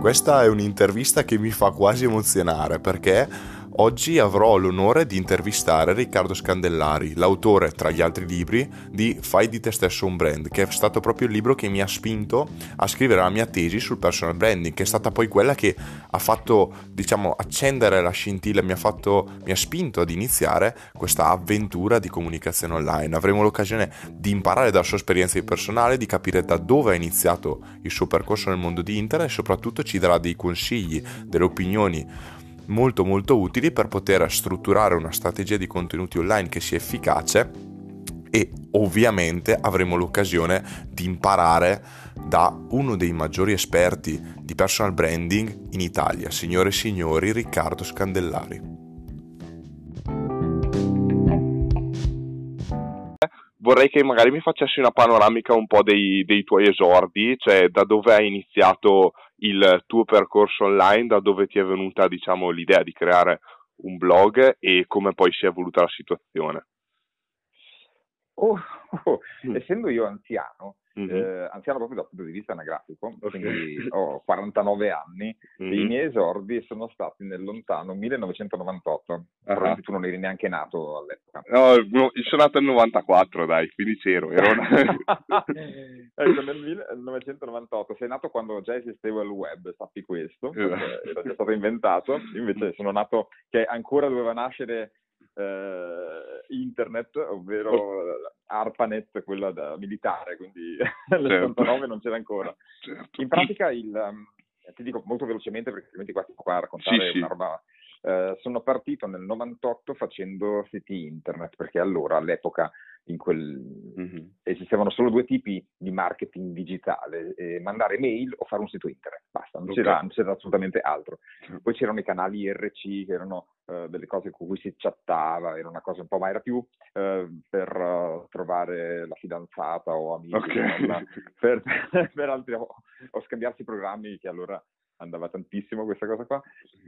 Questa è un'intervista che mi fa quasi emozionare perché oggi avrò l'onore di intervistare Riccardo Scandellari, l'autore, tra gli altri libri, di Fai di te stesso un brand, che è stato proprio il libro che mi ha spinto a scrivere la mia tesi sul personal branding, che è stata poi quella che ha fatto, diciamo, accendere la scintilla, mi ha, fatto, mi ha spinto ad iniziare questa avventura di comunicazione online. Avremo l'occasione di imparare dalla sua esperienza personale, di capire da dove ha iniziato il suo percorso nel mondo di internet e soprattutto ci darà dei consigli, delle opinioni molto molto utili per poter strutturare una strategia di contenuti online che sia efficace e ovviamente avremo l'occasione di imparare da uno dei maggiori esperti di personal branding in Italia, signore e signori, Riccardo Scandellari. vorrei che magari mi facessi una panoramica un po' dei, dei tuoi esordi, cioè da dove hai iniziato il tuo percorso online, da dove ti è venuta diciamo, l'idea di creare un blog e come poi si è evoluta la situazione. Oh, oh, mm. essendo io anziano, mm-hmm. eh, anziano proprio dal punto di vista anagrafico, okay. quindi ho 49 anni, mm-hmm. i miei esordi sono stati nel lontano 1998, uh-huh. probabilmente tu non eri neanche nato all'epoca. No, no io sono nato nel 94, dai, quindi c'ero. Ero una... ecco, nel 1998, sei nato quando già esisteva il web, sappi questo, esatto. era già stato inventato, invece sono nato che ancora doveva nascere eh, internet, ovvero oh. ARPANET, quella da militare, quindi nel certo. non c'era ancora. Certo. In pratica, il, um, ti dico molto velocemente perché altrimenti qua qua a raccontare sì, una roba eh, sono partito nel 98 facendo siti internet perché allora all'epoca quel, mm-hmm. esistevano solo due tipi di marketing digitale, eh, mandare mail o fare un sito internet, basta, non, okay. c'era, non c'era, assolutamente altro. Mm. Poi c'erano i canali IRC che erano uh, delle cose con cui si chattava, era una cosa un po', ma era più uh, per uh, trovare la fidanzata o amici, okay. per, per altri, o, o scambiarsi programmi che allora andava tantissimo questa cosa qua.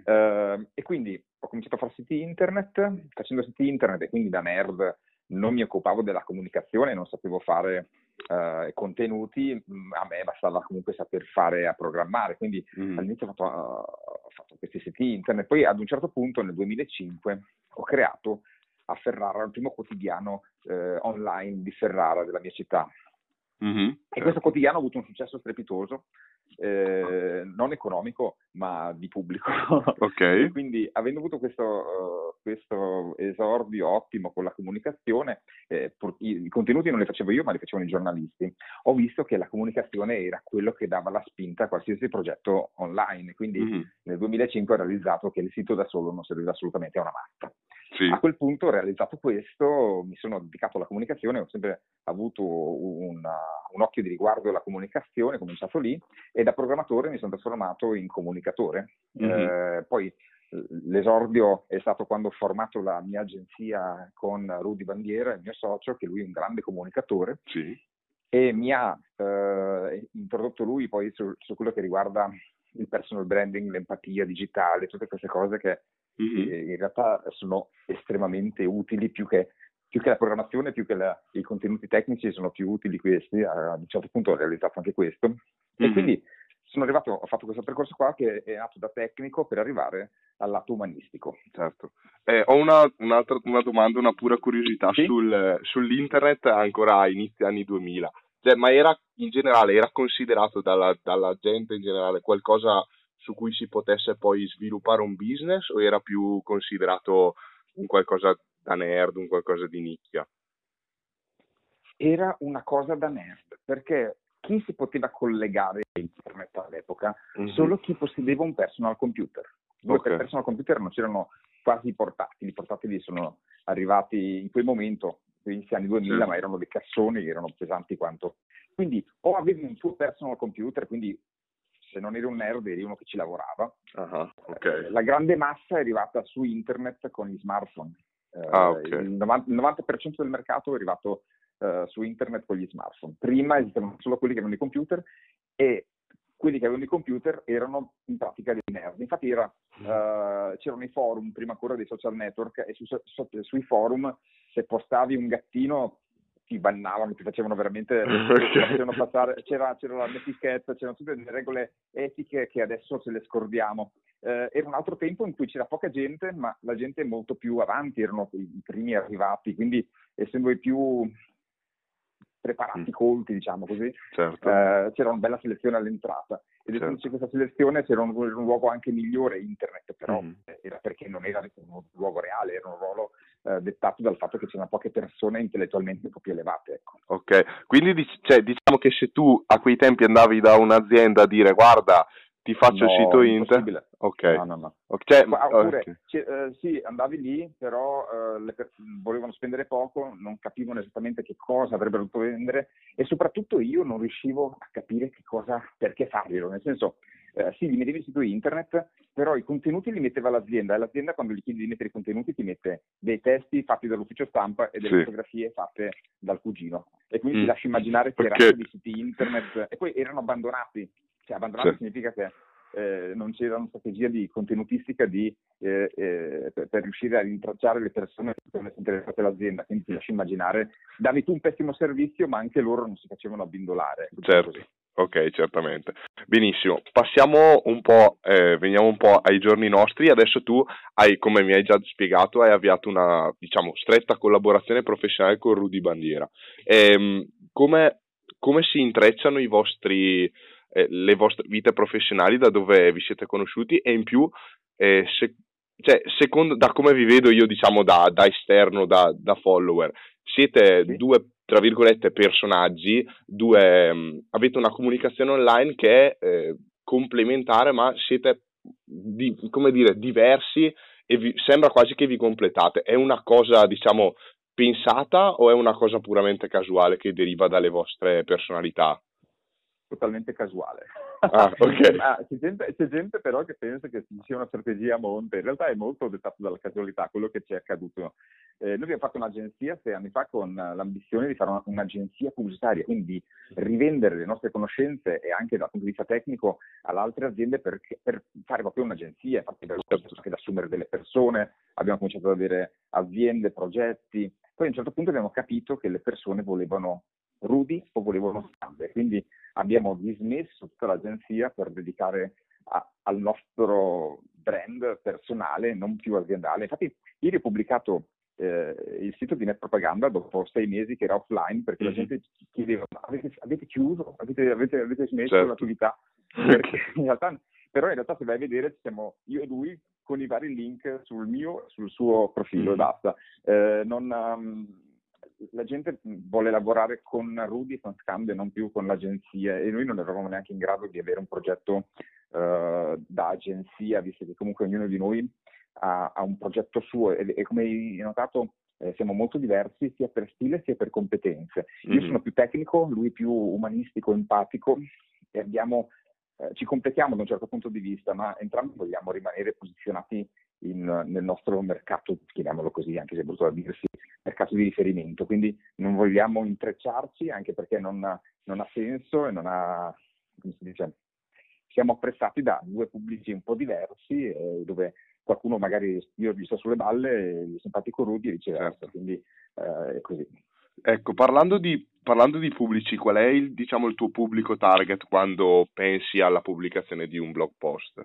Uh, e quindi ho cominciato a fare siti internet, facendo siti internet e quindi da nerd non mi occupavo della comunicazione, non sapevo fare uh, contenuti, mm, a me bastava comunque saper fare a programmare, quindi mm. all'inizio ho fatto, uh, ho fatto, questi siti internet, poi ad un certo punto nel 2005 ho creato a Ferrara il primo quotidiano uh, online di Ferrara, della mia città. Mm-hmm. E questo quotidiano ha avuto un successo strepitoso, eh, non economico ma di pubblico. Ok. Quindi avendo avuto questo, uh, questo, esordio ottimo con la comunicazione, eh, pur, i, i, contenuti non li facevo io ma li facevano i giornalisti, ho visto che la comunicazione era quello che dava la spinta a qualsiasi progetto online. Quindi mm-hmm. nel 2005 ho realizzato che il sito da solo non serviva assolutamente a una matta. Sì. A quel punto, realizzato questo, mi sono dedicato alla comunicazione, ho sempre avuto una, un occhio di riguardo alla comunicazione, ho cominciato lì e da programmatore mi sono trasformato in comunicatore. Mm-hmm. Eh, poi l'esordio è stato quando ho formato la mia agenzia con Rudy Bandiera, il mio socio, che lui è un grande comunicatore. Sì. E mi ha eh, introdotto lui poi su, su quello che riguarda il personal branding, l'empatia digitale, tutte queste cose che mm-hmm. in realtà sono estremamente utili più che, più che la programmazione, più che la, i contenuti tecnici sono più utili questi, a un certo punto ho realizzato anche questo mm-hmm. e quindi sono arrivato, ho fatto questo percorso qua che è nato da tecnico per arrivare al lato umanistico. Certo. Eh, ho una, un'altra una domanda, una pura curiosità sì? sul, sull'internet ancora a inizi anni 2000. Cioè, ma era in generale, era considerato dalla, dalla gente in generale qualcosa su cui si potesse poi sviluppare un business o era più considerato un qualcosa da nerd, un qualcosa di nicchia? Era una cosa da nerd, perché chi si poteva collegare a internet all'epoca? Mm-hmm. Solo chi possedeva un personal computer. Dove okay. per personal computer non c'erano quasi i portatili, i portatili sono arrivati in quel momento, inizio anni 2000, sì. ma erano dei cassoni, erano pesanti quanto. Quindi o avevi un tuo personal computer, quindi se non eri un nerd eri uno che ci lavorava. Uh-huh, okay. La grande massa è arrivata su internet con i smartphone. Ah, okay. il, 90, il 90% del mercato è arrivato uh, su internet con gli smartphone. Prima esistevano solo quelli che avevano i computer e quelli che avevano i computer erano in pratica dei nerd. Infatti era, uh, c'erano i forum prima ancora dei social network e su, su, sui forum se postavi un gattino ti bannavano, ti facevano veramente ti facevano passare, c'era, c'era la netiquette, c'erano tutte delle regole etiche che adesso ce le scordiamo. Eh, era un altro tempo in cui c'era poca gente, ma la gente molto più avanti, erano i primi arrivati, quindi essendo i più preparati, mm. colti, diciamo così, certo. eh, c'era una bella selezione all'entrata. Ed certo. essendoci questa selezione c'era un, un, luogo anche migliore internet, però mm. era perché non era un luogo reale, era un ruolo eh, dettato dal fatto che c'erano poche persone intellettualmente un po' più elevate. Ecco. Ok, quindi dic- cioè, diciamo che se tu a quei tempi andavi da un'azienda a dire guarda ti faccio no, il sito internet. Ok. No, no, no. Okay. Oppure, okay. Uh, sì, andavi lì, però le per- volevano spendere poco, non capivano esattamente che cosa avrebbero dovuto vendere e soprattutto io non riuscivo a capire che cosa, perché farglielo. Nel senso, uh, sì, gli mettevi il sito internet, però i contenuti li metteva l'azienda e l'azienda quando gli chiedi di mettere i contenuti ti mette dei testi fatti dall'ufficio stampa e delle sì. fotografie fatte dal cugino. E quindi mm. ti lascio immaginare che erano dei siti internet e poi erano abbandonati cioè abbandonato sì. significa che eh, non c'era una strategia di contenutistica di, eh, eh, per, per, riuscire a rintracciare le persone che sono interessate all'azienda. Quindi ti lascio immaginare, davi tu un pessimo servizio, ma anche loro non si facevano abbindolare. Certo. Ok, certamente. Benissimo. Passiamo un po', eh, veniamo un po' ai giorni nostri. Adesso tu hai, come mi hai già spiegato, hai avviato una, diciamo, stretta collaborazione professionale con Rudy Bandiera. Ehm, come, come si intrecciano i vostri, eh, le vostre vite professionali, da dove vi siete conosciuti e in più, eh, se, cioè, secondo, da come vi vedo io, diciamo, da, da esterno, da, da, follower, siete sì. due, tra virgolette, personaggi, due, mh, mm, avete una comunicazione online che è eh, complementare, ma siete, di, come dire, diversi e vi, sembra quasi che vi completate. È una cosa, diciamo, pensata o è una cosa puramente casuale che deriva dalle vostre personalità? Totalmente casuale. Ah, okay. ah, c'è, gente, c'è, gente, però che pensa che ci sia una strategia a monte, in realtà è molto dettato dalla casualità, quello che ci è accaduto. Eh, noi abbiamo fatto un'agenzia sei anni fa con l'ambizione di fare una, un'agenzia pubblicitaria, quindi rivendere le nostre conoscenze e anche dal punto di vista tecnico alle altre aziende per, per fare proprio un'agenzia, infatti per anche ad assumere delle persone, abbiamo cominciato ad avere aziende, progetti, poi a un certo punto abbiamo capito che le persone volevano Rudy o volevano scambe. Quindi abbiamo dismesso tutta l'agenzia per dedicare a, al nostro brand personale, non più aziendale. Infatti, ieri ho pubblicato eh, il sito di Net Propaganda dopo sei mesi che era offline perché mm-hmm. la gente chiedeva: avete, avete chiuso? Avete, avete, avete smesso certo. l'attività? Perché in realtà, però in realtà se vai a vedere siamo io e lui con i vari link sul mio sul suo profilo mm-hmm. e basta. Eh, non, um, la gente vuole lavorare con Rudy e con Scambio, non più con l'agenzia e noi non eravamo neanche in grado di avere un progetto uh, da agenzia, visto che comunque ognuno di noi ha, ha un progetto suo e, e come hai notato eh, siamo molto diversi sia per stile sia per competenze. Mm-hmm. Io sono più tecnico, lui più umanistico, empatico e abbiamo, eh, ci completiamo da un certo punto di vista, ma entrambi vogliamo rimanere posizionati in, nel nostro mercato, chiamiamolo così, anche se è brutto da dirsi, mercato di riferimento. Quindi non vogliamo intrecciarci, anche perché non, non ha senso e non ha, come si dice, siamo apprezzati da due pubblici un po' diversi, eh, dove qualcuno magari io gli sto sulle balle, gli simpatico Rudy e viceversa, certo. quindi eh, è così. Ecco, parlando di, parlando di pubblici, qual è il, diciamo, il tuo pubblico target quando pensi alla pubblicazione di un blog post?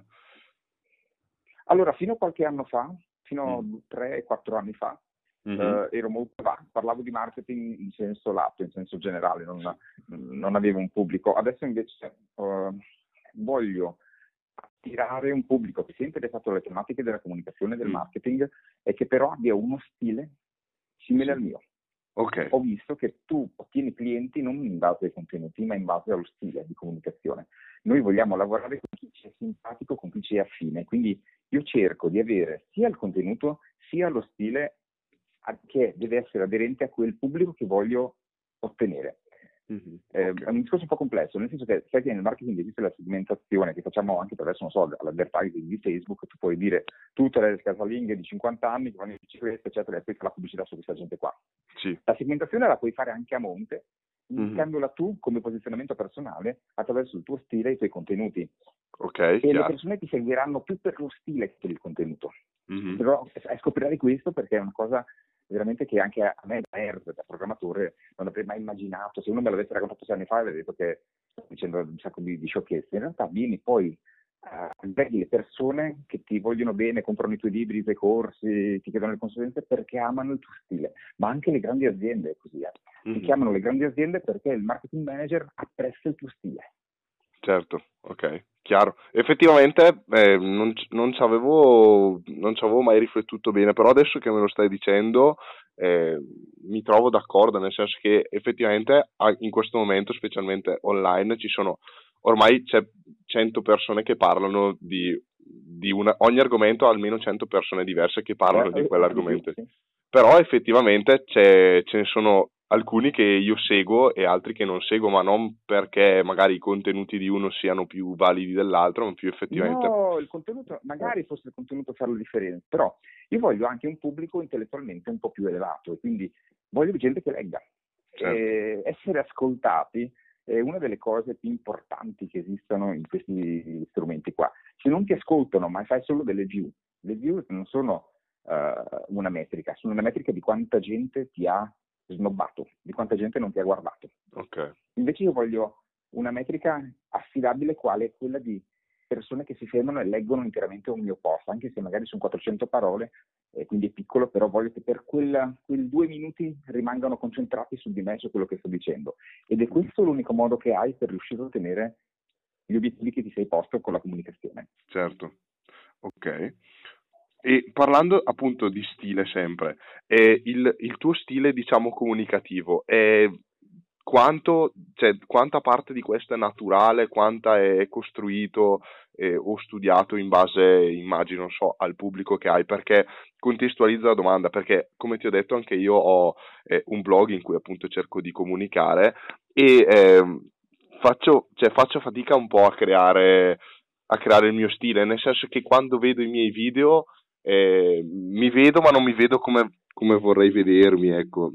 Allora, fino a qualche anno fa, fino mm. a 3-4 anni fa, mm-hmm. eh, ero molto avanti, parlavo di marketing in senso lato, in senso generale, non, non avevo un pubblico. Adesso invece eh, voglio attirare un pubblico che sia interessato alle tematiche della comunicazione e del mm. marketing e che però abbia uno stile simile al mio. Okay. Ho visto che tu ottieni clienti non in base ai contenuti, ma in base allo stile di comunicazione. Noi vogliamo lavorare con chi ci è simpatico, con chi ci è affine, quindi io cerco di avere sia il contenuto sia lo stile che deve essere aderente a quel pubblico che voglio ottenere. Mm-hmm. Eh, okay. È un discorso un po' complesso, nel senso che sai che nel marketing esiste la segmentazione che facciamo anche attraverso, non so, l'advertising di Facebook, tu puoi dire tutte le casalinghe di 50 anni che vanno in bicicletta, eccetera, e poi fai la pubblicità su questa gente qua. Sì. La segmentazione la puoi fare anche a monte, iniziandola mm-hmm. tu come posizionamento personale attraverso il tuo stile e i tuoi contenuti. Okay, e chiaro. le persone ti seguiranno più per lo stile che per il contenuto. Mm-hmm. Però eh, scoprirai questo perché è una cosa veramente che anche a me da nerd, da programmatore, non avrei mai immaginato, se uno me l'avesse raccontato sei anni fa avrei detto che sto dicendo un sacco di, di sciocchezze, in realtà vieni poi uh, vedi le persone che ti vogliono bene, comprano i tuoi libri, i tuoi corsi, ti chiedono le consulenze perché amano il tuo stile, ma anche le grandi aziende così, eh. mm-hmm. ti chiamano le grandi aziende perché il marketing manager apprezza il tuo stile. Certo, ok, chiaro. Effettivamente eh, non, non, ci avevo, non ci avevo mai riflettuto bene, però adesso che me lo stai dicendo eh, mi trovo d'accordo, nel senso che effettivamente in questo momento, specialmente online, ci sono ormai c'è 100 persone che parlano di, di una, ogni argomento, almeno 100 persone diverse che parlano di quell'argomento. Però effettivamente ce ne sono alcuni che io seguo e altri che non seguo, ma non perché magari i contenuti di uno siano più validi dell'altro, ma più effettivamente. No, il contenuto, magari fosse il contenuto a fare la differenza, però io voglio anche un pubblico intellettualmente un po' più elevato e quindi voglio gente che legga. Certo. essere ascoltati è una delle cose più importanti che esistono in questi strumenti qua. Se non ti ascoltano, ma fai solo delle view, le view non sono uh, una metrica, sono una metrica di quanta gente ti ha snobbato, di quanta gente non ti ha guardato. Okay. Invece io voglio una metrica affidabile quale quella di persone che si fermano e leggono interamente un mio post, anche se magari sono 400 parole, eh, quindi è piccolo, però voglio che per quella, quei due minuti rimangano concentrati su di me, su quello che sto dicendo. Ed è questo l'unico modo che hai per riuscire a ottenere gli obiettivi che ti sei posto con la comunicazione. Certo, ok. E parlando appunto di stile sempre, eh, il, il, tuo stile diciamo comunicativo è quanto, cioè, quanta parte di questo è naturale, quanta è costruito eh, o studiato in base, immagino, so, al pubblico che hai, perché contestualizza la domanda, perché come ti ho detto anche io ho eh, un blog in cui appunto cerco di comunicare e eh, faccio, cioè, faccio fatica un po' a creare, a creare il mio stile, nel senso che quando vedo i miei video eh, mi vedo ma non mi vedo come, come vorrei vedermi, ecco.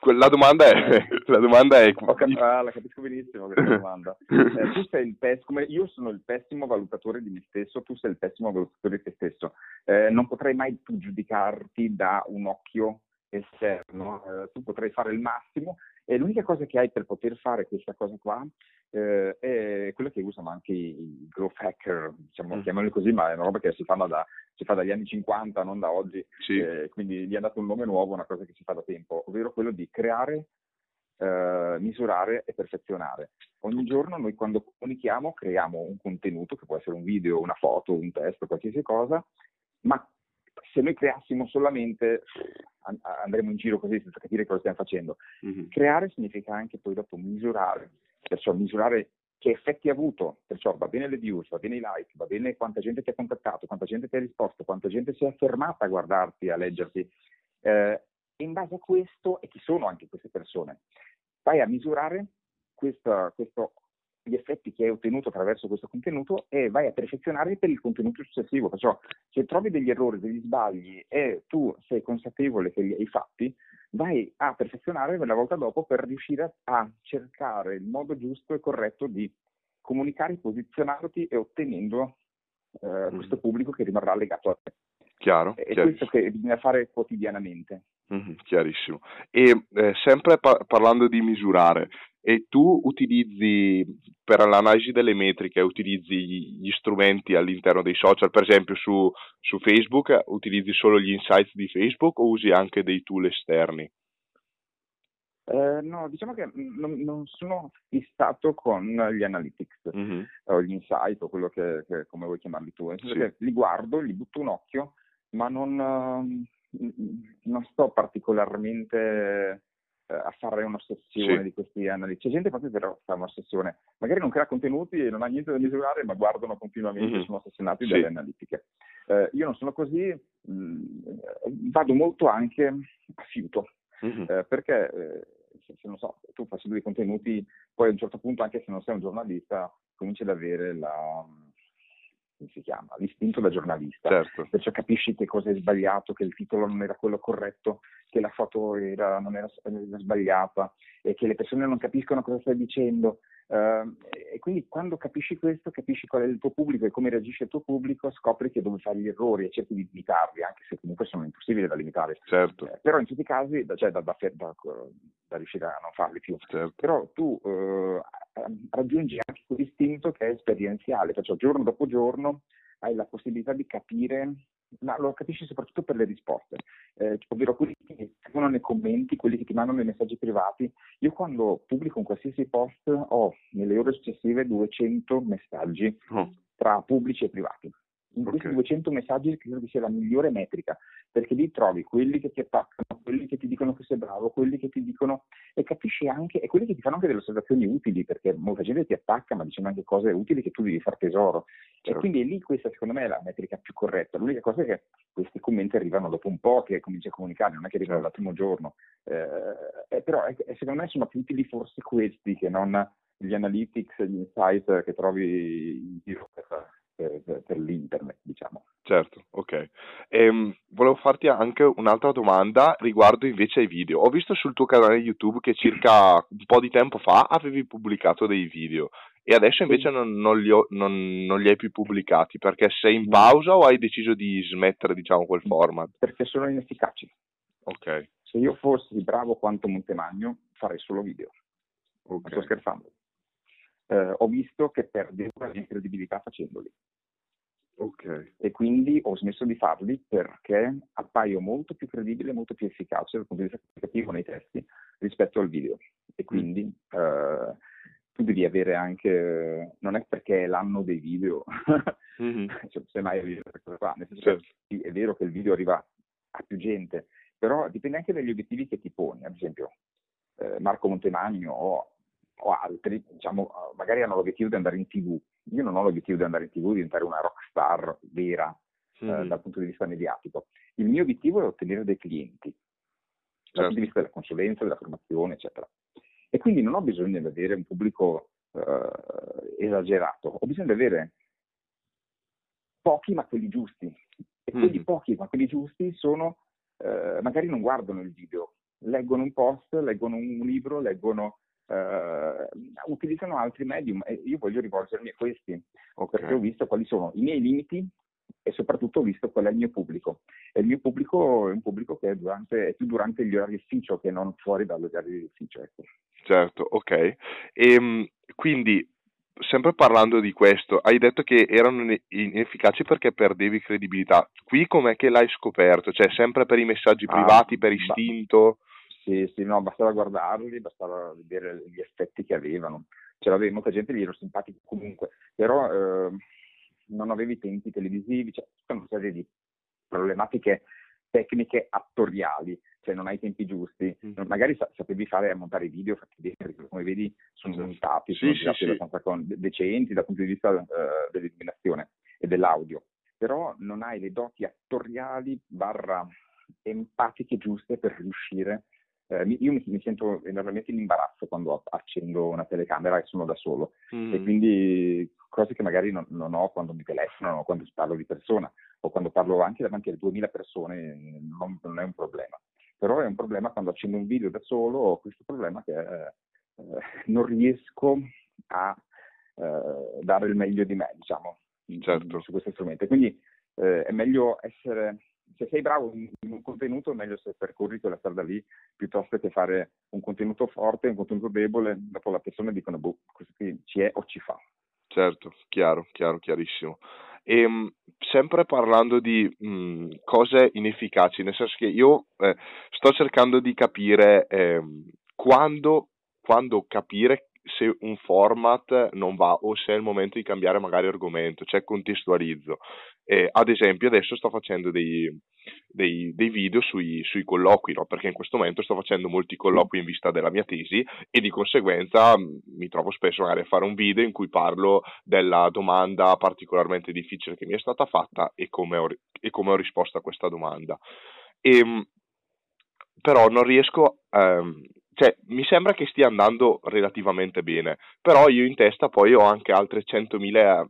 La domanda è... La domanda è... Cap- ah, la capisco benissimo questa domanda. Eh, tu sei il pessimo, io sono il pessimo valutatore di me stesso, tu sei il pessimo valutatore di te stesso. Eh, non potrei mai tu giudicarti da un occhio esterno, eh, tu potrai fare il massimo e l'unica cosa che hai per poter fare questa cosa qua eh, è quella che usano anche i growth hacker, diciamo, mm. chiamali così, ma è una roba che si, da, si fa dagli anni 50, non da oggi, sì. eh, quindi gli è dato un nome nuovo, una cosa che si fa da tempo, ovvero quello di creare, eh, misurare e perfezionare. Ogni giorno noi quando comunichiamo creiamo un contenuto, che può essere un video, una foto, un testo, qualsiasi cosa, ma se noi creassimo solamente andremo in giro così senza capire cosa stiamo facendo. Mm-hmm. Creare significa anche poi dopo misurare, perciò misurare che effetti ha avuto, perciò va bene le views, va bene i like, va bene quanta gente ti ha contattato, quanta gente ti ha risposto, quanta gente si è fermata a guardarti, a leggerti. Eh, in base a questo, e chi sono anche queste persone, vai a misurare questo, questo gli effetti che hai ottenuto attraverso questo contenuto e vai a perfezionarli per il contenuto successivo. Perciò se trovi degli errori, degli sbagli e tu sei consapevole che li hai fatti, vai a perfezionare la volta dopo per riuscire a cercare il modo giusto e corretto di comunicare, posizionarti e ottenendo eh, mm. questo pubblico che rimarrà legato a te. Chiaro. È questo che bisogna fare quotidianamente. Mm-hmm, chiarissimo. E eh, sempre pa- parlando di misurare, e tu utilizzi per l'analisi delle metriche, utilizzi gli strumenti all'interno dei social, per esempio su, su Facebook, utilizzi solo gli insights di Facebook o usi anche dei tool esterni? Eh, no, diciamo che non, non, sono fissato con gli analytics mm-hmm. o gli insights o quello che, che, come vuoi chiamarli tu, nel senso sì. che li guardo, li butto un occhio, ma non, non sto particolarmente a fare un'ossessione sì. di questi analisi. C'è gente proprio che fa un'ossessione, magari non crea contenuti e non ha niente da misurare, ma guardano continuamente, mm-hmm. sono ossessionati sì. dalle analitiche. Eh, io non sono così, mh, mm, vado molto anche a fiuto, mm-hmm. eh, perché eh, se, se, non so, tu facendo dei contenuti, poi a un certo punto, anche se non sei un giornalista, cominci ad avere la si chiama, l'istinto da giornalista. Certo. Perciò capisci che cosa è sbagliato, che il titolo non era quello corretto, che la foto era, non era, era sbagliata e che le persone non capiscono cosa stai dicendo. Uh, e quindi quando capisci questo, capisci qual è il tuo pubblico e come reagisce il tuo pubblico, scopri che dove fare gli errori e cerchi di limitarli, anche se comunque sono impossibili da limitare. Certo. Eh, però in tutti i casi, cioè da, da, da, da riuscire a non farli più. Certo. Però tu uh, raggiungi anche quell'istinto che è esperienziale, perciò giorno dopo giorno hai la possibilità di capire ma lo capisci soprattutto per le risposte, eh, ovvero quelli che scrivono nei commenti, quelli che ti mandano i messaggi privati. Io quando pubblico un qualsiasi post ho nelle ore successive 200 messaggi oh. tra pubblici e privati. In okay. questi 200 messaggi credo che sia la migliore metrica, perché lì trovi quelli che ti attaccano, quelli che ti dicono che sei bravo, quelli che ti dicono e capisci anche, e quelli che ti fanno anche delle osservazioni utili, perché molta gente ti attacca ma dicendo anche cose utili che tu devi far tesoro. Certo. E quindi è lì questa secondo me è la metrica più corretta. L'unica cosa è che questi commenti arrivano dopo un po' che cominci a comunicare, non è che arrivano dal primo giorno. Eh, però è, è, secondo me sono più utili forse questi che non gli analytics, gli insight che trovi in giro per l'internet, diciamo. Certo, ok. Ehm, volevo farti anche un'altra domanda riguardo invece ai video. Ho visto sul tuo canale YouTube che circa un po' di tempo fa avevi pubblicato dei video e adesso invece non, non, li, ho, non, non li, hai più pubblicati perché sei in pausa o hai deciso di smettere diciamo quel format? Perché sono inefficaci. Ok. Se io fossi bravo quanto Montemagno farei solo video. Ok. sto scherzando eh, ho visto che perdevo la mia credibilità facendoli. Okay. E quindi ho smesso di farli perché appaio molto più credibile, molto più efficace dal punto di vista comunicativo nei testi rispetto al video. E mm. quindi eh, tu devi avere anche, non è perché è l'anno dei video, mm-hmm. cioè, semmai è cosa fa, nel senso certo. che è vero che il video arriva a più gente, però dipende anche dagli obiettivi che ti poni. Ad esempio, eh, Marco Montemagno o o altri, diciamo, magari hanno l'obiettivo di andare in tv. Io non ho l'obiettivo di andare in tv, di diventare una rockstar vera mm. eh, dal punto di vista mediatico. Il mio obiettivo è ottenere dei clienti, certo. dal punto di vista della consulenza, della formazione, eccetera. E quindi non ho bisogno di avere un pubblico eh, esagerato, ho bisogno di avere pochi ma quelli giusti. E quelli mm. pochi ma quelli giusti sono, eh, magari non guardano il video, leggono un post, leggono un libro, leggono Uh, utilizzano altri medium e io voglio rivolgermi a questi okay. perché ho visto quali sono i miei limiti e soprattutto ho visto qual è il mio pubblico. E il mio pubblico è un pubblico che è, durante, è più durante gli orari ufficio che non fuori dagli orari di ufficio ecco. certo ok. E, ehm, quindi sempre parlando di questo hai detto che erano inefficaci perché perdevi credibilità. Qui com'è che l'hai scoperto? Cioè sempre per i messaggi ah, privati per istinto sì, sì, no, bastava guardarli, bastava vedere gli effetti che avevano. Cioè, vabbè, molta gente gli ero simpatico comunque, però eh, non avevi tempi televisivi, cioè, tutta una serie di problematiche tecniche attoriali, cioè non hai i tempi giusti, mm. magari sa- sapevi fare a montare i video come vedi sono montati, sono sì, sì, abbastanza con- decenti dal punto di vista uh, dell'illuminazione e dell'audio, però non hai le doti attoriali barra empatiche giuste per riuscire eh, io mi, mi, sento enormemente in imbarazzo quando accendo una telecamera e sono da solo mm. e quindi cose che magari non, non, ho quando mi telefono o quando parlo di persona o quando parlo anche davanti a 2000 persone non, non, è un problema però è un problema quando accendo un video da solo ho questo problema che eh, non riesco a eh, dare il meglio di me diciamo certo. su questo strumento quindi eh, è meglio essere se sei bravo in un contenuto è meglio se percorri quella strada lì piuttosto che fare un contenuto forte, un contenuto debole, dopo la persona dicono boh, questo qui ci è o ci fa. Certo, chiaro, chiaro, chiarissimo. E, ehm, sempre parlando di mh, mm, cose inefficaci, nel senso che io eh, sto cercando di capire eh, quando, quando capire se un format non va o se è il momento di cambiare magari argomento, cioè contestualizzo. Eh, ad esempio adesso sto facendo dei, dei, dei video sui, sui colloqui, no? perché in questo momento sto facendo molti colloqui in vista della mia tesi e di conseguenza mi trovo spesso magari a fare un video in cui parlo della domanda particolarmente difficile che mi è stata fatta e come ho, e come ho risposto a questa domanda. E, ehm, però non riesco, ehm, cioè, mi sembra che stia andando relativamente bene, però io in testa poi ho anche altre 100.000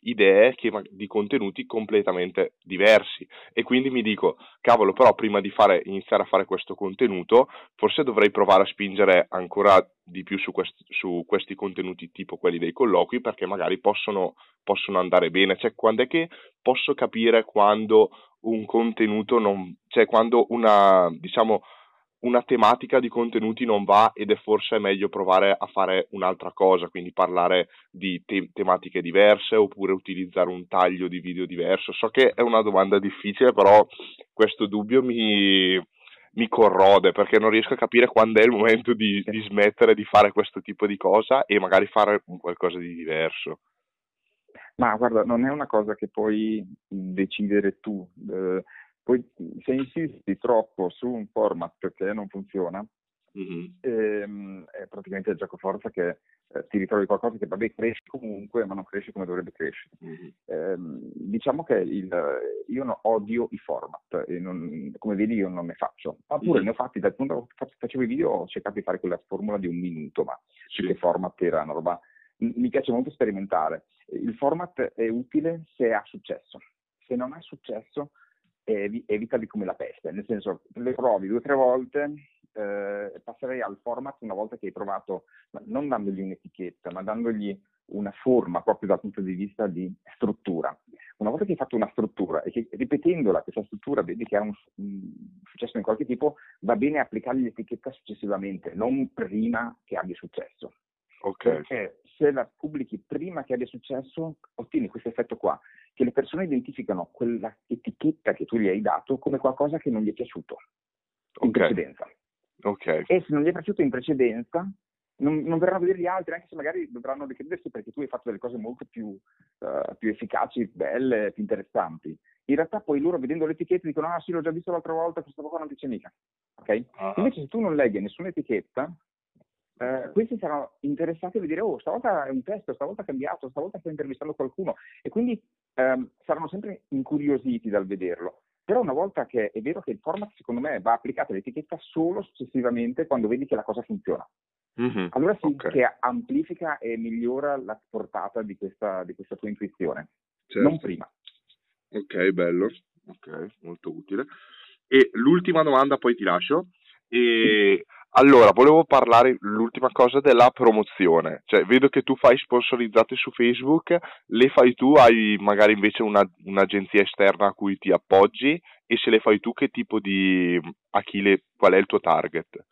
idee che, di contenuti completamente diversi. E quindi mi dico, cavolo, però prima di fare, iniziare a fare questo contenuto, forse dovrei provare a spingere ancora di più su, quest, su questi contenuti tipo quelli dei colloqui perché magari possono, possono andare bene, cioè quando è che posso capire quando un contenuto non, cioè quando una, diciamo, una tematica di contenuti non va ed è forse meglio provare a fare un'altra cosa, quindi parlare di te- tematiche diverse oppure utilizzare un taglio di video diverso. So che è una domanda difficile, però questo dubbio mi, mi corrode perché non riesco a capire quando è il momento di, di, smettere di fare questo tipo di cosa e magari fare qualcosa di diverso. Ma guarda, non è una cosa che puoi decidere tu. Eh, poi se insisti troppo su un format che non funziona, mm-hmm. ehm, è praticamente il gioco forza che eh, ti ritrovi qualcosa che vabbè cresce comunque, ma non cresce come dovrebbe crescere. Mm-hmm. Ehm, diciamo che il, io no, odio i format, e non, come vedi io non ne faccio, oppure mm-hmm. ne ho fatti dal punto che facevo i video, ho cercato di fare quella formula di un minuto, ma sì. che format era una roba mi piace molto sperimentare. Il format è utile se ha successo. Se non ha successo, evi- evitali come la peste, nel senso le provi due o tre volte, eh, passerei al format una volta che hai provato, non dandogli un'etichetta, ma dandogli una forma proprio dal punto di vista di struttura. Una volta che hai fatto una struttura e che ripetendola questa struttura vedi che ha un, un successo in qualche tipo, va bene applicargli l'etichetta successivamente, non prima che abbia successo. Okay. Perché se la pubblichi prima che abbia successo, ottieni questo effetto qua, che le persone identificano quella etichetta che tu gli hai dato come qualcosa che non gli è piaciuto in okay. precedenza. Okay. E se non gli è piaciuto in precedenza, non, non, verranno a vedere gli altri, anche se magari dovranno ricredersi perché tu hai fatto delle cose molto più, uh, più, efficaci, belle, più interessanti. In realtà poi loro vedendo l'etichetta dicono ah sì l'ho già visto l'altra volta, questo qua non piace mica. Okay? Uh-huh. Invece se tu non leggi nessuna etichetta, eh, questi saranno interessati a vedere, oh, stavolta è un testo, stavolta è cambiato, stavolta sto intervistando qualcuno e quindi ehm, saranno sempre incuriositi dal vederlo. Però una volta che è vero che il format secondo me va applicato l'etichetta solo successivamente quando vedi che la cosa funziona. Mm-hmm, allora sì okay. che amplifica e migliora la portata di questa, di questa tua intuizione, certo. non prima. Ok, bello, ok, molto utile. E l'ultima domanda poi ti lascio. E allora, volevo parlare l'ultima cosa della promozione. Cioè, vedo che tu fai sponsorizzate su Facebook, le fai tu, hai magari invece una, un'agenzia esterna a cui ti appoggi e se le fai tu che tipo di... a chi le, qual è il tuo target?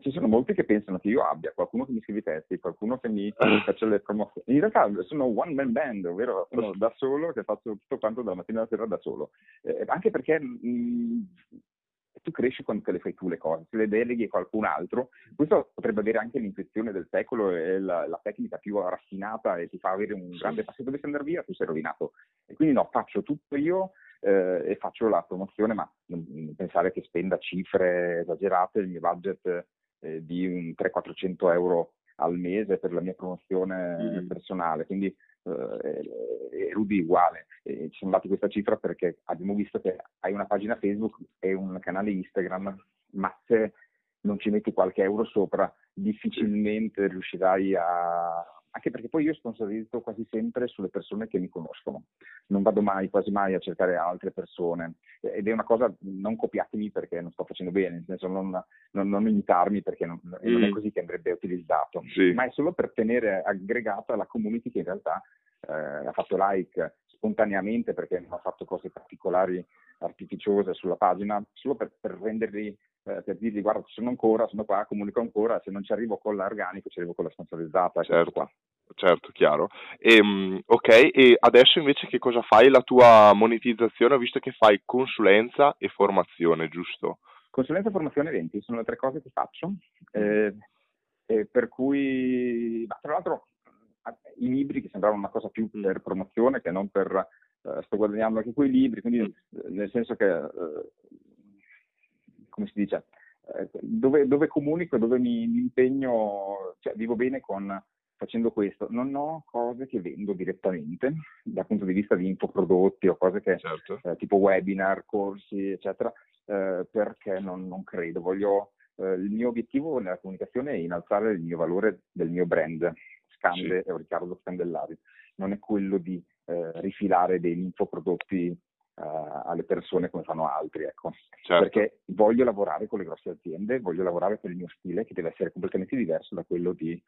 Ci sono molti che pensano che io abbia qualcuno che mi scrive i testi, qualcuno che mi faccia le promozioni. In realtà sono one man band, ovvero sono da solo che faccio tutto quanto dalla mattina alla sera da solo. Eh, anche perché mh, tu cresci quando te le fai tu le cose, se le deleghi a qualcun altro, questo potrebbe avere anche l'intuizione del secolo e la, la tecnica più raffinata e ti fa avere un grande, ma se dovessi andare via tu sei rovinato. E quindi no, faccio tutto io eh, e faccio la promozione, ma non pensare che spenda cifre esagerate, il mio budget eh, di un 300-400 euro al mese per la mia promozione mm. personale, quindi eh, Ruby uguale. E ci siamo dati questa cifra perché abbiamo visto che hai una pagina Facebook e un canale Instagram, ma se non ci metti qualche euro sopra, difficilmente riuscirai a, anche perché poi io sponsorizzo quasi sempre sulle persone che mi conoscono, non vado mai, quasi mai a cercare altre persone ed è una cosa, non copiatemi perché non sto facendo bene, nel senso non, non, non imitarmi perché non, mm. non, è mm. così che andrebbe utilizzato, sì. ma è solo per tenere aggregata la community che in realtà eh, ha fatto like spontaneamente perché non ha fatto cose particolari artificiose sulla pagina, solo per, per renderli eh, per dirgli guarda sono ancora, sono qua, comunico ancora, se non ci arrivo con l'organico ci arrivo con la sponsorizzata. Certo, qua. certo, chiaro. E, ehm, ok, e adesso invece che cosa fai? La tua monetizzazione, ho visto che fai consulenza e formazione, giusto? Consulenza, formazione, eventi, sono le tre cose che faccio, eh, eh, per cui, tra l'altro i libri che sembravano una cosa più per promozione che non per uh, sto guadagnando anche quei libri, quindi mm. nel senso che uh, come si dice, eh, dove, dove, comunico, dove mi, mi impegno, cioè vivo bene con, facendo questo. Non ho cose che vendo direttamente dal punto di vista di infoprodotti o cose che, certo. eh, tipo webinar, corsi, eccetera, eh, perché non, non, credo. Voglio eh, il mio obiettivo nella comunicazione è innalzare il mio valore del mio brand, Scande sì. e Riccardo Scandellari, non è quello di eh, rifilare dei infoprodotti uh, alle persone come fanno altri, ecco. Certo. Perché voglio lavorare con le grosse aziende, voglio lavorare per il mio stile che deve essere completamente diverso da quello di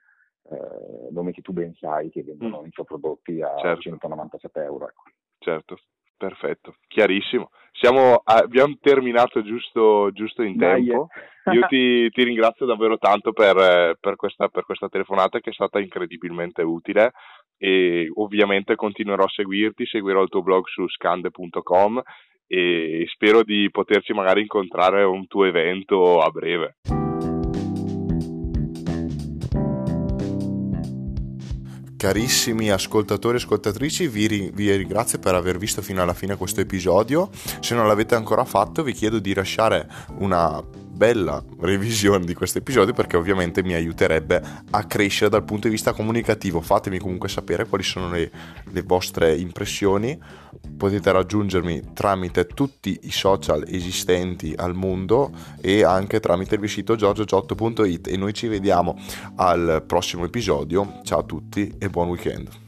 uh, nome che tu ben sai che vendono mm. infoprodotti a certo. 197 euro. Ecco. Certo, perfetto, chiarissimo. Siamo, abbiamo terminato giusto, giusto in tempo. Io ti, ti, ringrazio davvero tanto per, per, questa, per, questa, telefonata che è stata incredibilmente utile e ovviamente continuerò a seguirti, seguirò il tuo blog su scande.com e spero di poterci magari incontrare a un tuo evento a breve. Carissimi ascoltatori e ascoltatrici, vi, vi, ringrazio per aver visto fino alla fine questo episodio. Se non l'avete ancora fatto, vi chiedo di lasciare una bella revisione di questo episodio perché ovviamente mi aiuterebbe a crescere dal punto di vista comunicativo. Fatemi comunque sapere quali sono le, le vostre impressioni. Potete raggiungermi tramite tutti i social esistenti al mondo e anche tramite il sito giorgiogiotto.it e noi ci vediamo al prossimo episodio. Ciao a tutti e buon weekend.